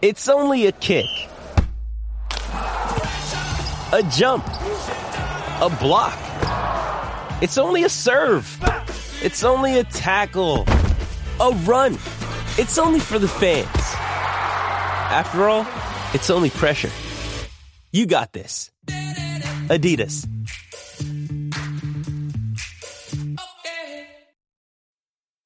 It's only a kick, a jump, a block. It's only a serve. It's only a tackle, a run. It's only for the fans. After all, it's only pressure. You got this. Adidas.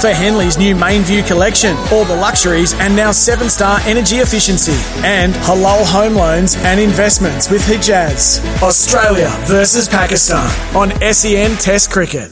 For Henley's new main view collection, all the luxuries and now seven star energy efficiency and halal home loans and investments with Hijaz. Australia versus Pakistan on SEN Test Cricket.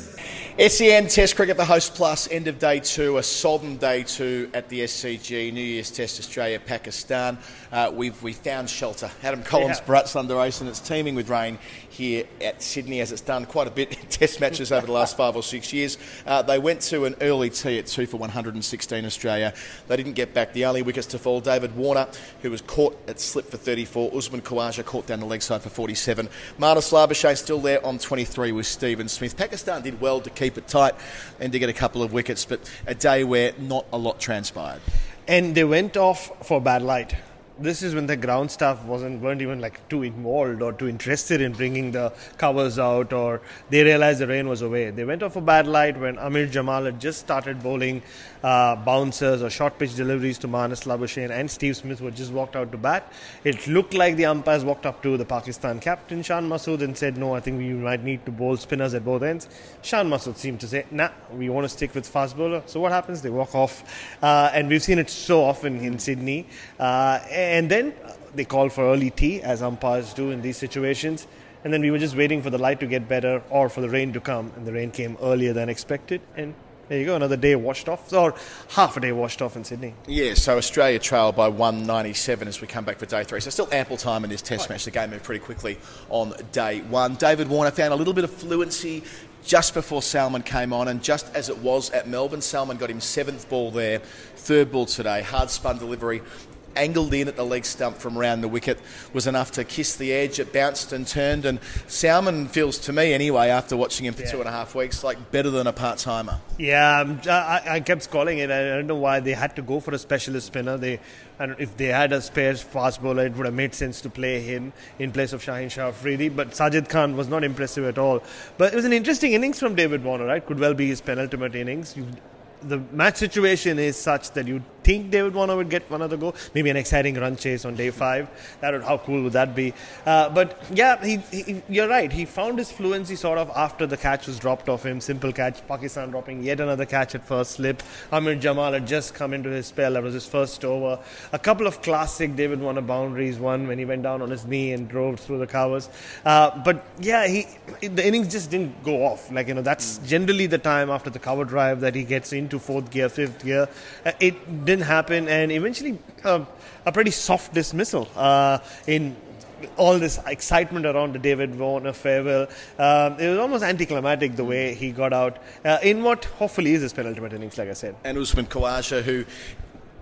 SEN Test Cricket, the host plus, end of day two, a sodden day two at the SCG, New Year's Test Australia, Pakistan. Uh, we've we found shelter. Adam Collins, yeah. Bharat Sundaresan. It's teeming with rain here at Sydney, as it's done quite a bit in Test matches over the last five or six years. Uh, they went to an early tee at two for 116 Australia. They didn't get back. The only wickets to fall, David Warner, who was caught at slip for 34. Usman Khawaja caught down the leg side for 47. Marnus Labuschagne still there on 23 with Stephen Smith. Pakistan did well to keep it tight and to get a couple of wickets, but a day where not a lot transpired. And they went off for bad light this is when the ground staff wasn't weren't even like too involved or too interested in bringing the covers out or they realized the rain was away. They went off a bad light when Amir Jamal had just started bowling uh, bouncers or short pitch deliveries to Marnus Labuschagne and Steve Smith who just walked out to bat. It looked like the umpires walked up to the Pakistan captain Shan Masood and said no I think we might need to bowl spinners at both ends. Shan Masood seemed to say nah we want to stick with fast bowler. So what happens? They walk off uh, and we've seen it so often in Sydney uh, and then they call for early tea, as umpires do in these situations. And then we were just waiting for the light to get better or for the rain to come. And the rain came earlier than expected. And there you go, another day washed off, or half a day washed off in Sydney. Yeah, so Australia trailed by 197 as we come back for day three. So still ample time in this test match. The game moved pretty quickly on day one. David Warner found a little bit of fluency just before Salman came on, and just as it was at Melbourne, Salman got him seventh ball there, third ball today, hard spun delivery angled in at the leg stump from around the wicket was enough to kiss the edge. It bounced and turned, and Salman feels to me anyway, after watching him for yeah. two and a half weeks, like better than a part timer. Yeah, um, I, I, kept calling it. I don't know why they had to go for a specialist spinner. They, and if they had a spare fast bowler, it would have made sense to play him in place of Shaheen Shah Afridi. But Sajid Khan was not impressive at all. But it was an interesting innings from David Warner, right? Could well be his penultimate innings. You, the match situation is such that you think David Warner would get another other go. Maybe an exciting run chase on day five. That would, how cool would that be? Uh, but yeah, he, he, you're right. He found his fluency sort of after the catch was dropped off him. Simple catch. Pakistan dropping yet another catch at first slip. Amir Jamal had just come into his spell. That was his first over. A couple of classic David Warner boundaries. One when he went down on his knee and drove through the covers. Uh, but yeah, he the innings just didn't go off. Like you know, that's generally the time after the cover drive that he gets into fourth gear, fifth gear. Uh, it didn't happen, and eventually uh, a pretty soft dismissal uh, in all this excitement around the David Warner farewell. Um, it was almost anticlimactic the way he got out uh, in what hopefully is his penultimate innings, like I said. And Usman Khawaja, who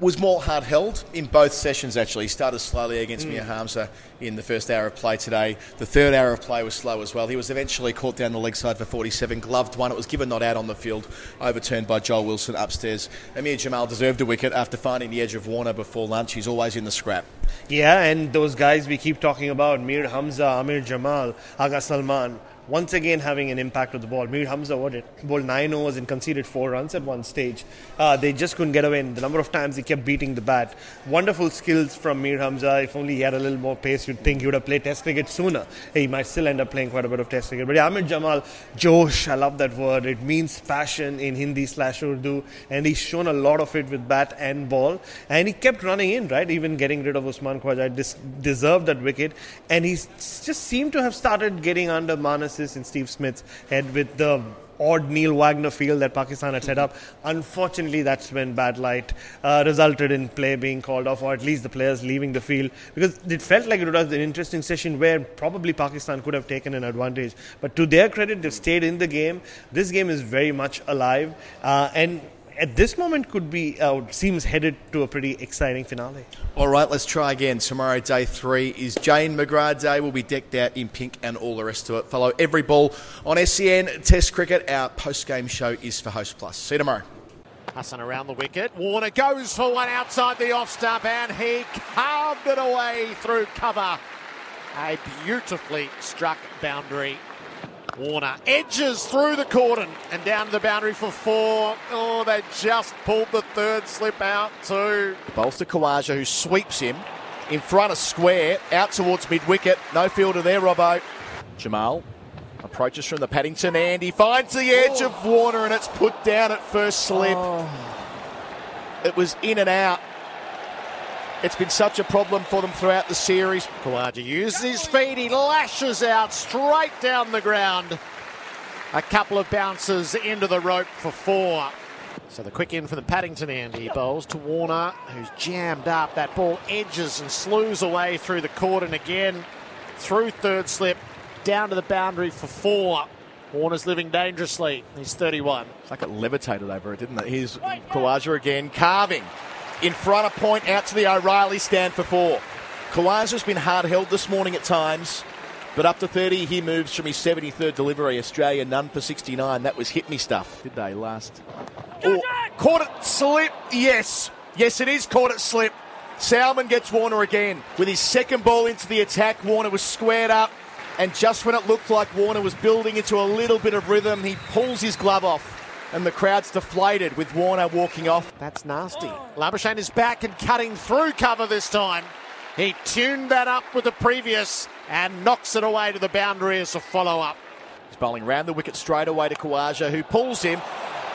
was more hard held in both sessions actually. He started slowly against mm. Mir Hamza in the first hour of play today. The third hour of play was slow as well. He was eventually caught down the leg side for 47, gloved one. It was given not out on the field, overturned by Joel Wilson upstairs. Amir Jamal deserved a wicket after finding the edge of Warner before lunch. He's always in the scrap. Yeah, and those guys we keep talking about, Mir Hamza, Amir Jamal, Agha Salman once again having an impact with the ball. Mir Hamza what it bowled nine overs and conceded four runs at one stage. Uh, they just couldn't get away. And the number of times he kept beating the bat. Wonderful skills from Mir Hamza. If only he had a little more pace, you'd think he would have played Test cricket sooner. He might still end up playing quite a bit of Test cricket. But yeah, Amir Jamal, Josh, I love that word. It means passion in Hindi slash Urdu, and he's shown a lot of it with bat and ball. And he kept running in, right? Even getting rid of Usman Khawaja dis- deserved that wicket, and he just seemed to have started getting under Marnus in Steve Smith's head with the odd Neil Wagner field that Pakistan had set up. Unfortunately, that's when bad light uh, resulted in play being called off, or at least the players leaving the field, because it felt like it was an interesting session where probably Pakistan could have taken an advantage. But to their credit, they stayed in the game. This game is very much alive, uh, and at this moment could be uh, seems headed to a pretty exciting finale. All right, let's try again. Tomorrow, day three, is Jane McGrath Day. We'll be decked out in pink and all the rest of it. Follow every ball on SEN Test Cricket. Our post game show is for Host Plus. See you tomorrow. Hassan around the wicket. Warner goes for one outside the off stump and he carved it away through cover. A beautifully struck boundary Warner edges through the cordon and down to the boundary for four. Oh, they just pulled the third slip out too. Bolster Khawaja who sweeps him in front of square, out towards mid wicket. No fielder there, Robbo. Jamal approaches from the Paddington and he finds the edge oh. of Warner and it's put down at first slip. Oh. It was in and out. It's been such a problem for them throughout the series. Khawaja uses his feet, he lashes out straight down the ground. A couple of bounces into the rope for four. So the quick in for the Paddington end. He bowls to Warner, who's jammed up. That ball edges and slews away through the cordon again. Through third slip, down to the boundary for four. Warner's living dangerously. He's 31. It's like it levitated over it, didn't it? Here's Khawaja again, carving in front of point out to the O'Reilly stand for four. Khawaja's been hard held this morning at times, but up to 30 he moves from his 73rd delivery. Australia none for 69. That was hit me stuff, did they last? Oh, caught it slip. Yes, yes it is caught it slip. Salman gets Warner again with his second ball into the attack. Warner was squared up, and just when it looked like Warner was building into a little bit of rhythm, he pulls his glove off and the crowd's deflated with Warner walking off. That's nasty. Labuschagne is back and cutting through cover this time. He tuned that up with the previous and knocks it away to the boundary as a follow up. He's bowling round the wicket straight away to Khawaja, who pulls him,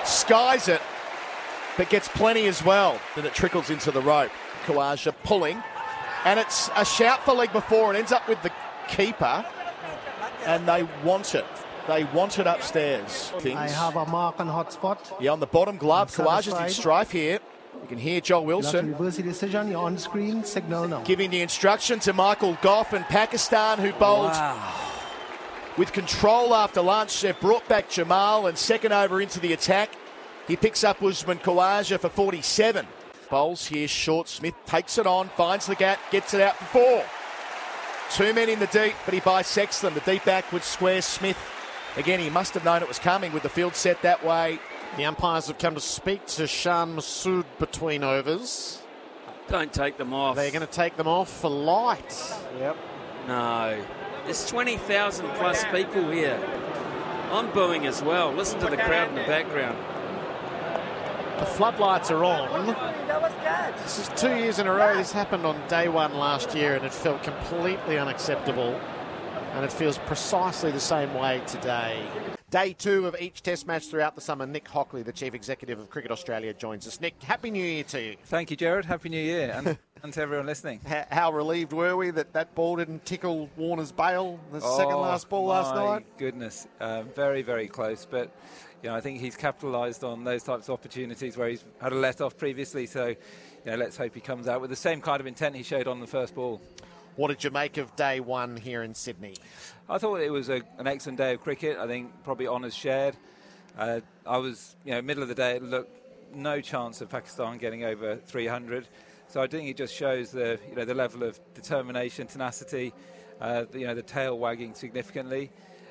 skies it, but gets plenty as well. Then it trickles into the rope. Khawaja pulling, and it's a shout for leg before. and ends up with the keeper, and they want it. They want it upstairs. Things. I have a mark on hotspot. Yeah, on the bottom glove. Khawaja's in strife here. You can hear Joel Wilson. Reverse decision. You're on screen. Signal now. Giving the instruction to Michael Gough and Pakistan, who bowled wow. with control after lunch. They've brought back Jamal and second over into the attack. He picks up Usman Khawaja for 47. Bowls here, short. Smith takes it on, finds the gap, gets it out for four. Two men in the deep, but he bisects them. The deep backward square. Smith Again, he must have known it was coming with the field set that way. The umpires have come to speak to Shan Masood between overs. Don't take them off. They're going to take them off for light. Yep. No. There's 20,000 plus people here. I'm booing as well. Listen to the crowd in the background. The floodlights are on. This is two years in a row. This happened on day one last year and it felt completely unacceptable and it feels precisely the same way today. Day two of each test match throughout the summer. Nick Hockley, the Chief Executive of Cricket Australia, joins us. Nick, Happy New Year to you. Thank you, Gerard. Happy New Year. And, and to everyone listening. How, how, relieved were we that that ball didn't tickle Warner's bail, the oh, second last ball last night? goodness. Um, very, very close. But, you know, I think he's capitalised on those types of opportunities where he's had a let off previously. So, you know, let's hope he comes out with the same kind of intent he showed on the first ball. What did you make of day one here in Sydney? I thought it was a, an excellent day of cricket. I think probably honours shared. Uh, I was, you know, middle of the day, it looked no chance of Pakistan getting over 300. So I think it just shows the, you know, the level of determination, tenacity, uh, you know, the tail wagging significantly.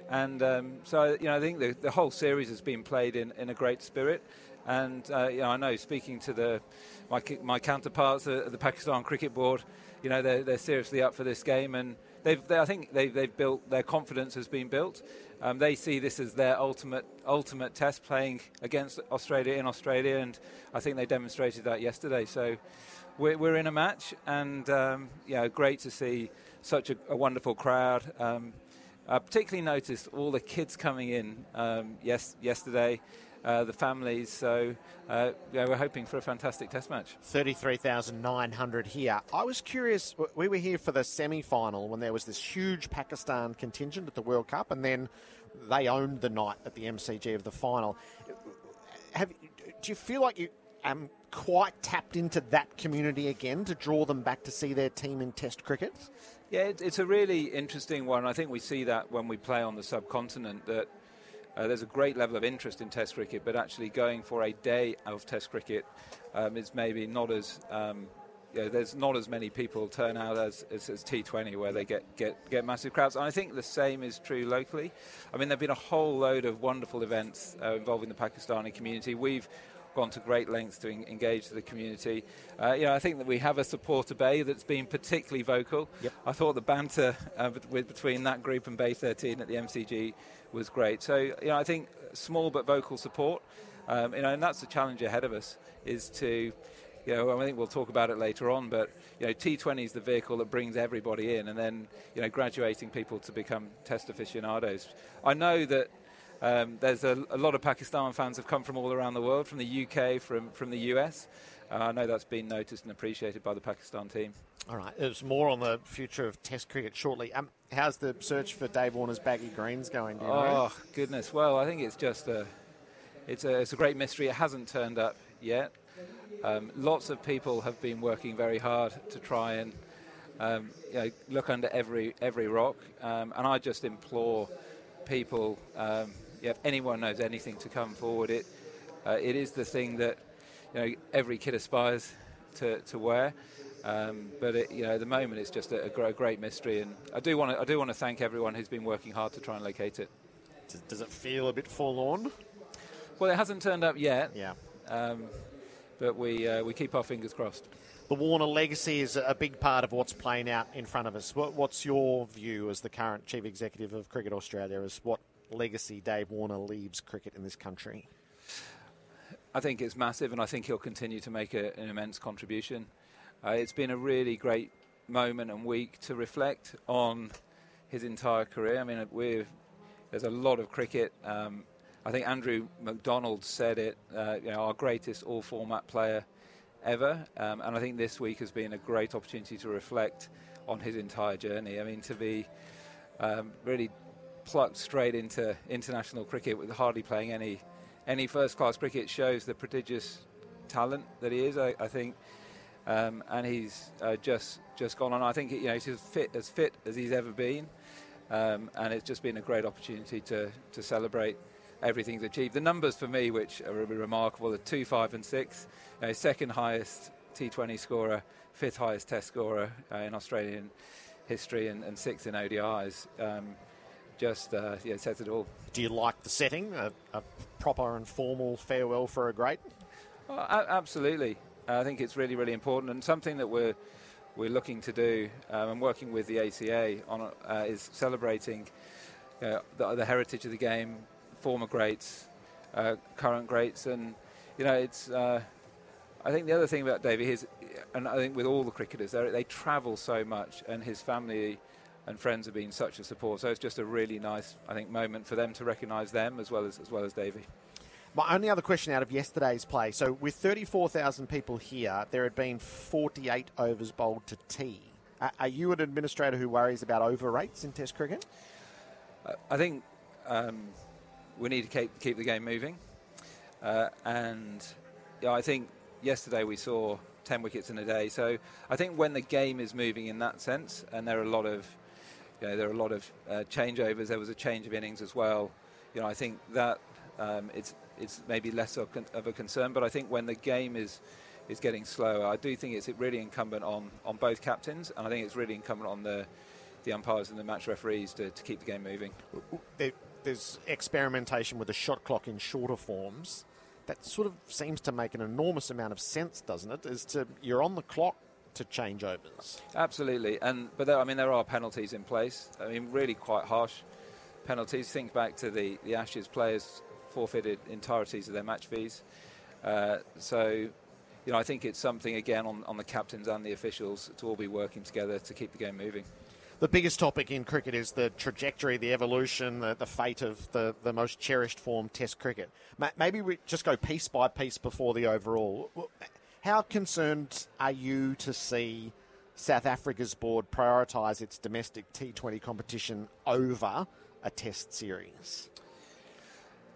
And um, so, you know, I think the, the whole series has been played in, in a great spirit. And uh, you know, I know speaking to the my, my counterparts at the Pakistan Cricket Board, you know, they're, they're seriously up for this game, and they've, they, I think they've, they've built their confidence has been built. Um, they see this as their ultimate ultimate test playing against Australia in Australia, and I think they demonstrated that yesterday. So we're, we're in a match, and um, yeah, great to see such a, a wonderful crowd. Um, I particularly noticed all the kids coming in um, yes, yesterday. Uh, the families. So uh, yeah, we're hoping for a fantastic Test match. 33,900 here. I was curious, we were here for the semi final when there was this huge Pakistan contingent at the World Cup, and then they owned the night at the MCG of the final. Have, do you feel like you um, quite tapped into that community again to draw them back to see their team in Test cricket? Yeah, it's a really interesting one. I think we see that when we play on the subcontinent that uh, there's a great level of interest in Test cricket, but actually going for a day of Test cricket um, is maybe not as um, you know, there's not as many people turn out as, as, as, T20 where they get, get, get massive crowds. And I think the same is true locally. I mean, there have been a whole load of wonderful events uh, involving the Pakistani community. We've gone to great lengths to engage the community. Uh, you know, I think that we have a supporter bay that's been particularly vocal. Yep. I thought the banter uh, with, between that group and Bay 13 at the MCG was great. So, you know, I think small but vocal support. Um, you know, and that's the challenge ahead of us is to you know, I think we'll talk about it later on, but you know, T20 is the vehicle that brings everybody in, and then you know, graduating people to become test aficionados. I know that um, there's a, a, lot of Pakistan fans have come from all around the world, from the UK, from from the US. Uh, I know that's been noticed and appreciated by the Pakistan team. All right, there's more on the future of Test cricket shortly. Um, how's the search for Dave Warner's baggy greens going? oh know? goodness! Well, I think it's just a it's a it's a great mystery. It hasn't turned up yet. Um, lots of people have been working very hard to try and um, you know, look under every every rock, um, and I just implore people um, yeah, if anyone knows anything to come forward, it uh, it is the thing that you know every kid aspires to, to wear. Um, but it, you know, at the moment, it's just a, a, great mystery, and I do want to I do want to thank everyone who's been working hard to try and locate it. Does it feel a bit forlorn? Well, it hasn't turned up yet. Yeah. Um, but we uh, we keep our fingers crossed. The Warner legacy is a big part of what's playing out in front of us. what's your view as the current chief executive of Cricket Australia? As what legacy Dave Warner leaves cricket in this country? I think it's massive, and I think he'll continue to make a, an immense contribution. Uh, it's been a really great moment and week to reflect on his entire career. I mean, there's a lot of cricket. Um, I think Andrew McDonald said it. Uh, you know, our greatest all-format player ever, um, and I think this week has been a great opportunity to reflect on his entire journey. I mean, to be um, really plucked straight into international cricket with hardly playing any any first class cricket shows the prodigious talent that he is. I, I think, um, and he's uh, just just gone on. I think you know he's as fit as fit as he's ever been, um, and it's just been a great opportunity to to celebrate everything he's achieved. The numbers for me, which are really remarkable, are two, five, and six. You know, second highest T20 scorer, fifth highest Test scorer uh, in Australian history, and, and sixth in ODIs. Um, just uh, yeah, says it all. Do you like the setting? A, a proper and formal farewell for a great? Well, absolutely. I think it's really, really important, and something that we're we're looking to do um, and working with the ACA on uh, is celebrating uh, the, the, heritage of the game, former greats, uh, current greats, and you know it's. Uh, I think the other thing about David is, and I think with all the cricketers, they travel so much, and his family and friends have been such a support. So it's just a really nice, I think, moment for them to recognise them as well as as well as Davey. My only other question out of yesterday's play. So with 34,000 people here, there had been 48 overs bowled to T. Uh, are you an administrator who worries about over rates in Test cricket? I think um, we need to keep keep the game moving, uh, and yeah, I think yesterday we saw 10 wickets in a day. So I think when the game is moving in that sense, and there are a lot of you know, there are a lot of uh, changeovers. There was a change of innings as well. You know, I think that um, it's it's maybe less of, con- of, a concern. But I think when the game is is getting slower, I do think it's really incumbent on, on both captains, and I think it's really incumbent on the the umpires and the match referees to, to keep the game moving. There's experimentation with the shot clock in shorter forms. That sort of seems to make an enormous amount of sense, doesn't it? Is to you're on the clock to changeovers. Absolutely, and but there, I mean there are penalties in place. I mean really quite harsh penalties. Think back to the the Ashes players forfeited entireties of their match fees. Uh, so, you know, I think it's something again on, on the captains and the officials to all be working together to keep the game moving. the biggest topic in cricket is the trajectory, the evolution, the, the fate of the, the most cherished form, Test cricket. Maybe we just go piece by piece before the overall. How concerned are you to see South Africa's board prioritise its domestic T20 competition over a Test series?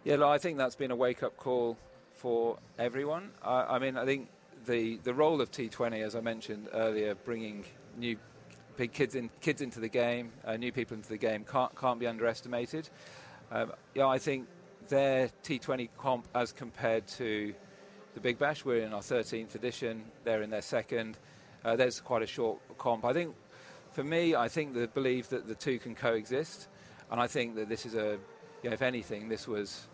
Yeah, look, I think that's been a wake up call for everyone. I, I mean, I think the, the role of T20, as I mentioned earlier, bringing new big kids in kids into the game, uh, new people into the game can't can't be underestimated. Um, yeah, I think their T20 comp as compared to the Big Bash, we're in our 13th edition. They're in their second. Uh, there's quite a short comp. I think, for me, I think the belief that the two can coexist, and I think that this is a, you know, if anything, this was,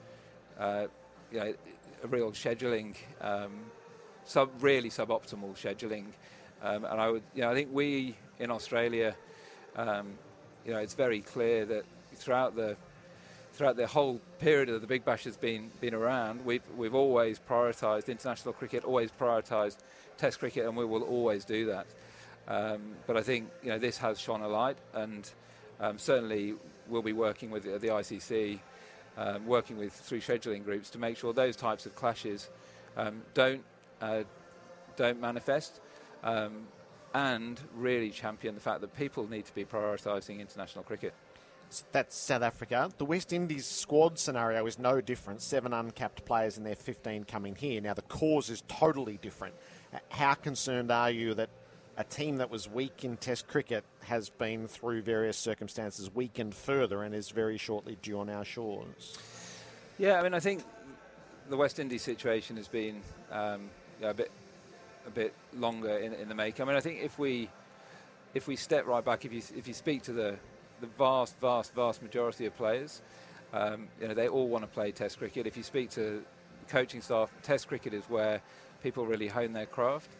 uh, you know, a real scheduling, um, sub really suboptimal scheduling, um, and I would, you know, I think we in Australia, um, you know, it's very clear that throughout the throughout the whole period of the Big Bash has been been around, we've we've always prioritised international cricket, always prioritised Test cricket, and we will always do that. Um, but I think you know this has shone a light, and um, certainly we'll be working with the, the ICC, um, working with through scheduling groups to make sure those types of clashes um, don't uh, don't manifest. Um, and really champion the fact that people need to be prioritising international cricket. That's South Africa. The West Indies squad scenario is no different. Seven uncapped players and their 15 coming here. Now, the cause is totally different. How concerned are you that a team that was weak in Test cricket has been through various circumstances weakened further and is very shortly due on our shores? Yeah, I mean, I think the West Indies situation has been um, a bit a bit longer in, in the make. I mean, I think if we if we step right back, if you if you speak to the the vast, vast, vast majority of players, um, you know, they all want to play Test cricket. If you speak to coaching staff, Test cricket is where people really hone their craft.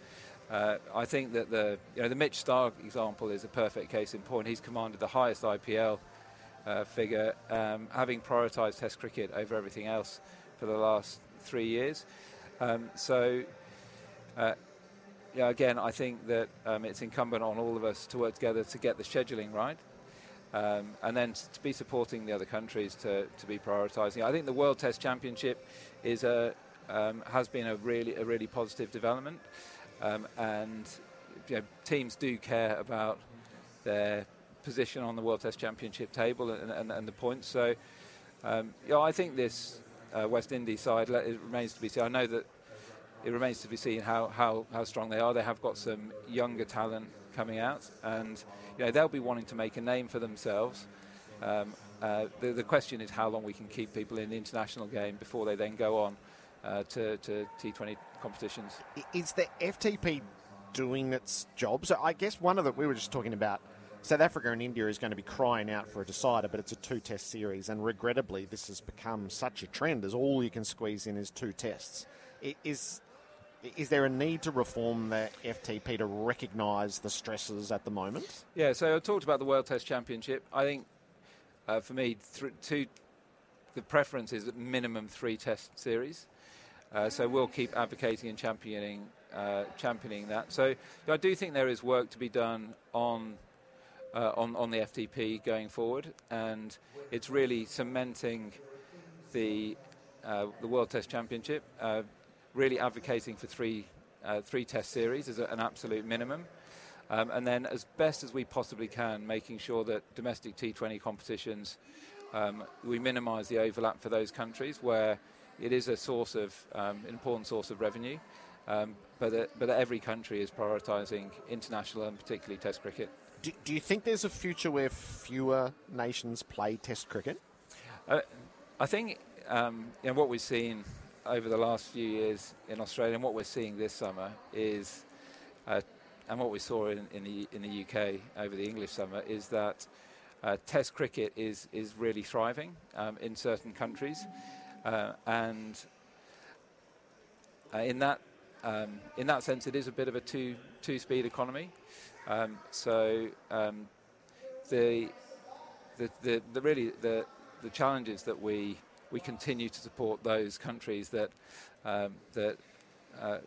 Uh, I think that the you know the Mitch Starc example is a perfect case in point. He's commanded the highest IPL uh, figure, um, having prioritised Test cricket over everything else for the last three years. Um, so uh, yeah, again, I think that um, it's incumbent on all of us to work together to get the scheduling right. Um, and then to be supporting the other countries to, to be prioritising. I think the World Test Championship is a, um, has been a really a really positive development, um, and you know, teams do care about their position on the World Test Championship table and, and, and the points. So, um, yeah, I think this uh, West Indies side it remains to be seen. I know that it remains to be seen how, how, how strong they are. They have got some younger talent coming out, and you know they'll be wanting to make a name for themselves. Um, uh, the, the, question is how long we can keep people in the international game before they then go on uh, to, to T20 competitions. Is the FTP doing its job? So I guess one of the we were just talking about. South Africa and India is going to be crying out for a decider, but it's a two test series, and regrettably, this has become such a trend as all you can squeeze in is two tests. Is is there a need to reform the FTP to recognise the stresses at the moment? Yeah, so I talked about the World Test Championship. I think uh, for me, th- two, the preference is minimum three Test series. Uh, so we'll keep advocating and championing uh, championing that. So I do think there is work to be done on uh, on on the FTP going forward, and it's really cementing the uh, the World Test Championship. Uh, really advocating for three, uh, three test series as an absolute minimum. Um, and then, as best as we possibly can, making sure that domestic T20 competitions, um, we minimise the overlap for those countries where it is a source of um, an important source of revenue. Um, but, that, but every country is prioritising international and particularly Test cricket. Do, do, you think there's a future where fewer nations play Test cricket? Uh, I think um, you know, what we've seen over the last few years in Australia, and what we're seeing this summer is, uh, and what we saw in, in, the in the UK over the English summer is that uh, Test cricket is is really thriving um, in certain countries, uh, and uh, in that um, in that sense, it is a bit of a two two speed economy. Um, so um, the, the, the the really the the challenges that we we continue to support those countries that um, that uh,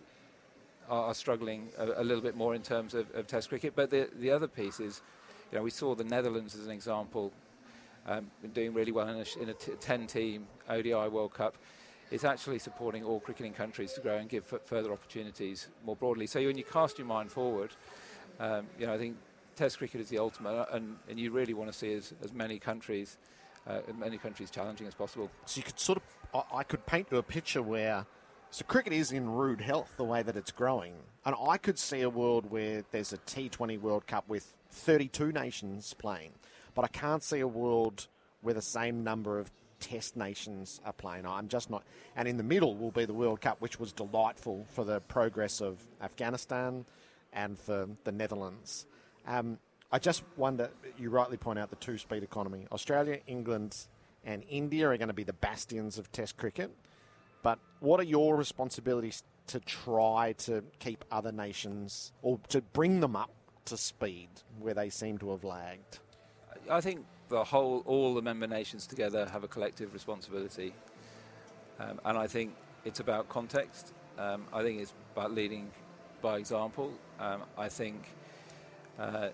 are struggling a, a, little bit more in terms of, of, Test cricket. But the the other piece is, you know, we saw the Netherlands as an example, um, doing really well in a, in a t- 10-team ODI World Cup. It's actually supporting all cricketing countries to grow and give f- further opportunities more broadly. So when you cast your mind forward, um, you know, I think Test cricket is the ultimate, and, and you really want to see as, as many countries, uh, many countries challenging as possible. So you could sort of, I, I could paint you a picture where so cricket is in rude health the way that it's growing. And I could see a world where there's a T20 World Cup with 32 nations playing. But I can't see a world where the same number of test nations are playing. I'm just not. And in the middle will be the World Cup, which was delightful for the progress of Afghanistan and for the Netherlands. Um, I just wonder, you rightly point out the two speed economy. Australia, England, and India are going to be the bastions of Test cricket. But what are your responsibilities to try to keep other nations or to bring them up to speed where they seem to have lagged? I think the whole, all the member nations together have a collective responsibility, um, and I think it's about context. Um, I think it's about leading by example. Um, I think, uh,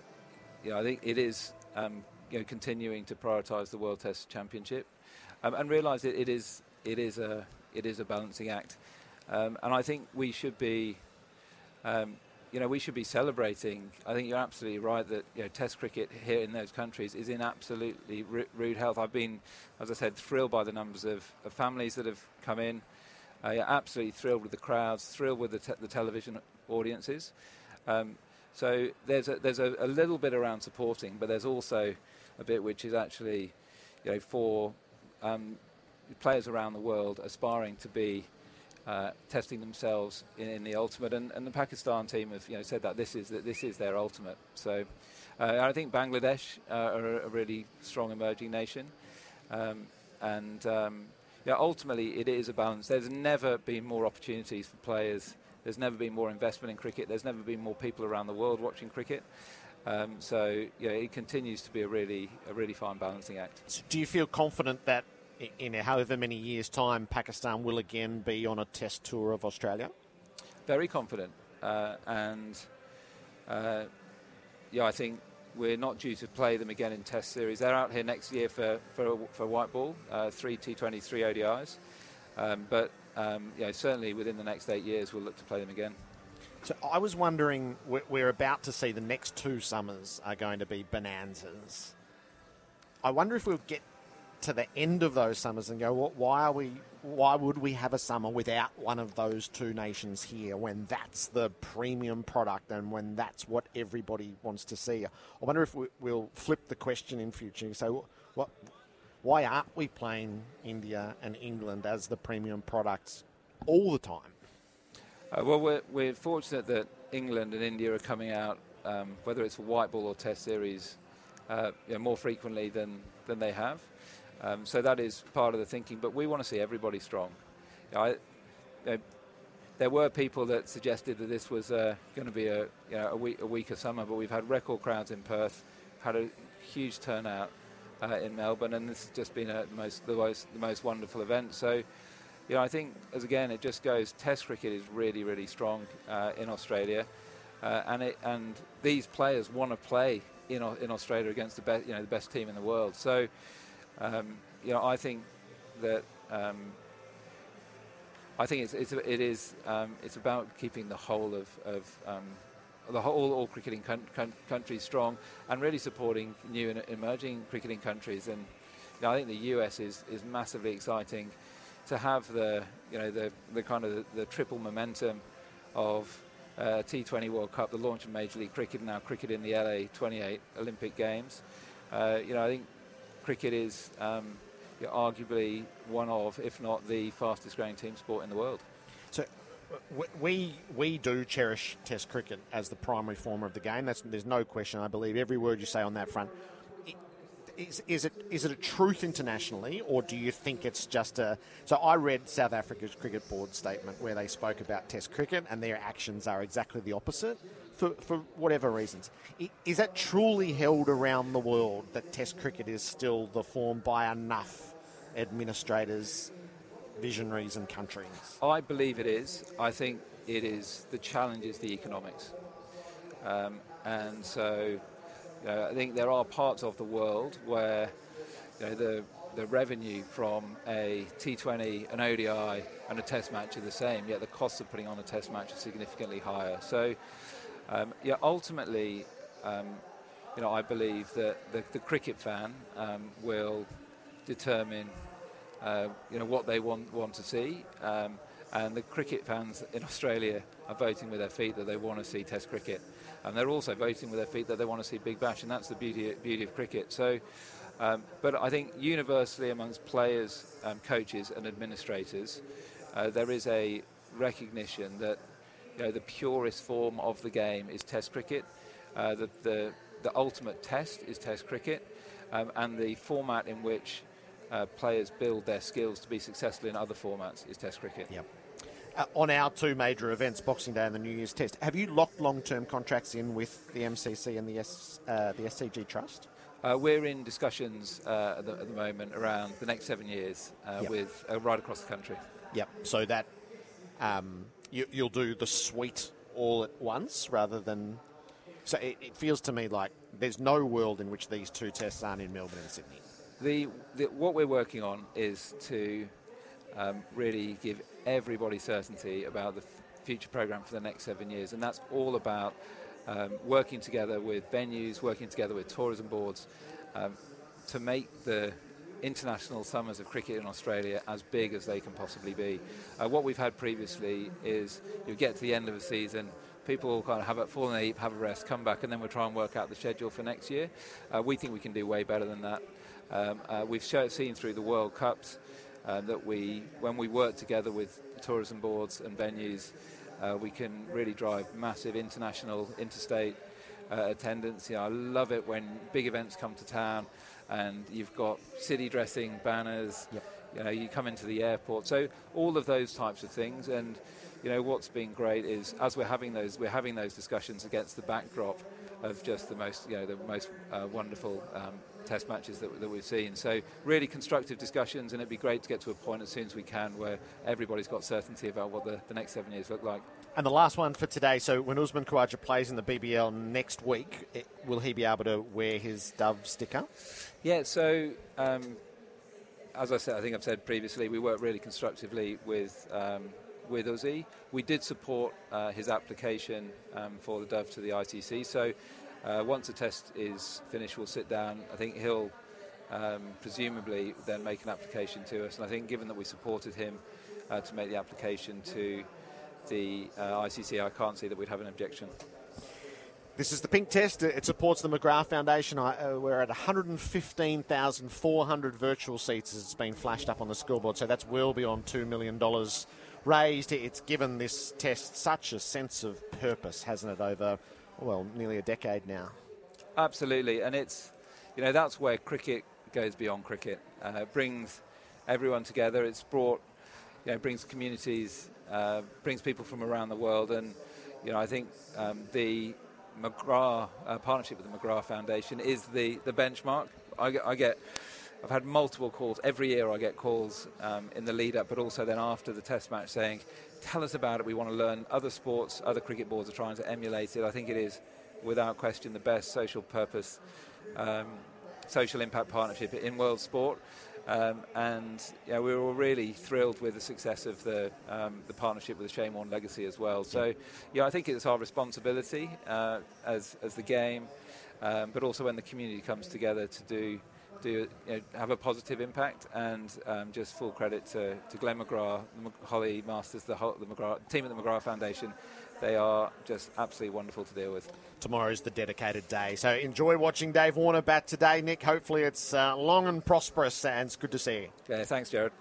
know, I think it is, um, you know, continuing to prioritise the World Test Championship, um, and realise it is, it is a it is a balancing act. Um, and I think we should be, um, you know, we should be celebrating. I think you're absolutely right that you know, Test cricket here in those countries is in absolutely r- rude health. I've been, as I said, thrilled by the numbers of, of families that have come in. Uh, yeah, absolutely thrilled with the crowds, thrilled with the, te- the television audiences. Um, so there's a, there's a, a, little bit around supporting, but there's also a bit which is actually, you know, for um, players around the world aspiring to be uh, testing themselves in, in, the ultimate, and, and, the Pakistan team have you know said that this is that this is their ultimate. So uh, I think Bangladesh uh, are a really strong emerging nation, um, and um, yeah, ultimately it is a balance. There's never been more opportunities for players. There's never been more investment in cricket. There's never been more people around the world watching cricket. Um, so yeah, it continues to be a really a really fine balancing act. So do you feel confident that in however many years' time, Pakistan will again be on a test tour of Australia? Very confident. Uh, and uh, yeah, I think we're not due to play them again in Test series. They're out here next year for, for, for white ball, uh, three T20, three ODIs. Um, but um, yeah, certainly within the next eight years, we'll look to play them again. So I was wondering, we're about to see the next two summers are going to be bonanzas. I wonder if we'll get to the end of those summers and go, well, why are we? Why would we have a summer without one of those two nations here when that's the premium product and when that's what everybody wants to see? I wonder if we, will flip the question in future. So, what? Why aren't we playing India and England as the premium products all the time? Uh, well, we're, we're fortunate that England and India are coming out, um, whether it's white ball or Test series, uh, you know, more frequently than, than they have. Um, so that is part of the thinking. But we want to see everybody strong. You know, I, you know, there were people that suggested that this was uh, going to be a, you know, a, week, a, weaker summer, but we've had record crowds in Perth, had a huge turnout uh, in Melbourne, and this has just been a most, the, most, the most wonderful event. So, you know, I think as again, it just goes. Test cricket is really, really strong uh, in Australia, uh, and it, and these players want to play in in Australia against the best, you know, the best team in the world. So, um, you know, I think that um, I think it's, it's it is um, it's about keeping the whole of, of um, the whole all cricketing con- con- countries strong and really supporting new and emerging cricketing countries. And you know, I think the US is is massively exciting to have the you know the the kind of the, the triple momentum of uh, T20 World Cup, the launch of Major League Cricket, now cricket in the LA 28 Olympic Games. Uh, you know, I think cricket is um, arguably one of, if not the fastest growing team sport in the world. So we we do cherish Test cricket as the primary form of the game. That's, there's no question. I believe every word you say on that front. Is, is it is it a truth internationally, or do you think it's just a? So I read South Africa's cricket board statement where they spoke about Test cricket, and their actions are exactly the opposite for, for whatever reasons. Is that truly held around the world that Test cricket is still the form by enough administrators, visionaries, and countries? I believe it is. I think it is. The challenge is the economics. Um, and so, I think there are parts of the world where you know, the the revenue from a T20, an ODI, and a Test match are the same, yet the costs of putting on a Test match are significantly higher. So, um, yeah, ultimately, um, you know, I believe that the, the cricket fan um, will determine, uh, you know, what they want want to see. Um, and the cricket fans in Australia are voting with their feet that they want to see Test cricket, and they're also voting with their feet that they want to see Big Bash, and that's the beauty beauty of cricket. So. Um, but I think universally amongst players, um, coaches, and administrators, uh, there is a recognition that you know, the purest form of the game is Test cricket. Uh, the, the, the, ultimate test is Test cricket, um, and the format in which uh, players build their skills to be successful in other formats is Test cricket. Yep. Uh, on our two major events, Boxing Day and the New Year's Test, have you locked long-term contracts in with the MCC and the, S, uh, the SCG Trust? Uh, we're in discussions uh, at, the, at, the, moment around the next seven years uh, yep. with uh, right across the country. Yep. So that um, you, will do the suite all at once rather than. So it, it, feels to me like there's no world in which these two tests aren't in Melbourne and Sydney. The, the what we're working on is to um, really give everybody certainty about the future program for the next seven years, and that's all about um, working together with venues, working together with tourism boards um, to make the international summers of cricket in Australia as big as they can possibly be. Uh, what we've had previously is you get to the end of the season, people kind of have a fall in the heap, have a rest, come back, and then we'll try and work out the schedule for next year. Uh, we think we can do way better than that. Um, uh, we've seen through the World Cups uh, that we, when we work together with tourism boards and venues, uh, we can really drive massive international, interstate uh, attendance. You know, I love it when big events come to town and you've got city dressing banners. Yep. You know, you come into the airport. So all of those types of things. And you know, what's been great is as we're having those, we're having those discussions against the backdrop of just the most, you know, the most uh, wonderful um, test matches that, that, we've seen. So really constructive discussions, and it'd be great to get to a point as soon as we can where everybody's got certainty about what the, the next seven years look like. And the last one for today. So when Usman Khawaja plays in the BBL next week, it, will he be able to wear his Dove sticker? Yeah. So. Um, as I said, I think I've said previously, we work really constructively with um, with Uzi. We did support uh, his application um, for the Dove to the ICC. So uh, once the test is finished, we'll sit down. I think he'll um, presumably then make an application to us. And I think given that we supported him uh, to make the application to the uh, ICC, I can't see that we'd have an objection. This is the pink test. It supports the McGrath Foundation. Uh, we're at 115,400 virtual seats as it's been flashed up on the scoreboard. So that's well beyond $2 million raised. It's given this test such a sense of purpose, hasn't it, over well, nearly a decade now. Absolutely, and it's you know that's where cricket goes beyond cricket. Uh, it brings everyone together. It's brought you know brings communities, uh, brings people from around the world, and you know I think um, the McGrath uh, partnership with the McGrath Foundation is the the benchmark. I I get I've had multiple calls every year. I get calls um, in the lead up, but also then after the test match saying, tell us about it. We want to learn other sports, other cricket boards are trying to emulate it. I think it is, without question, the best social purpose, um, social impact partnership in world sport. Um, and yeah, we were really thrilled with the success of the um, the partnership with the Shane Warne Legacy as well. So, yeah, I think it's our responsibility uh, as as the game, um, but also when the community comes together to do do you know, have a positive impact. And um, just full credit to, to Glenn McGrath, Holly Masters, the, the McGrath, team at the McGrath Foundation. They are just absolutely wonderful to deal with. Tomorrow is the dedicated day. So enjoy watching Dave Warner bat today, Nick. Hopefully it's uh, long and prosperous, and it's good to see you. Yeah, thanks, Gerard.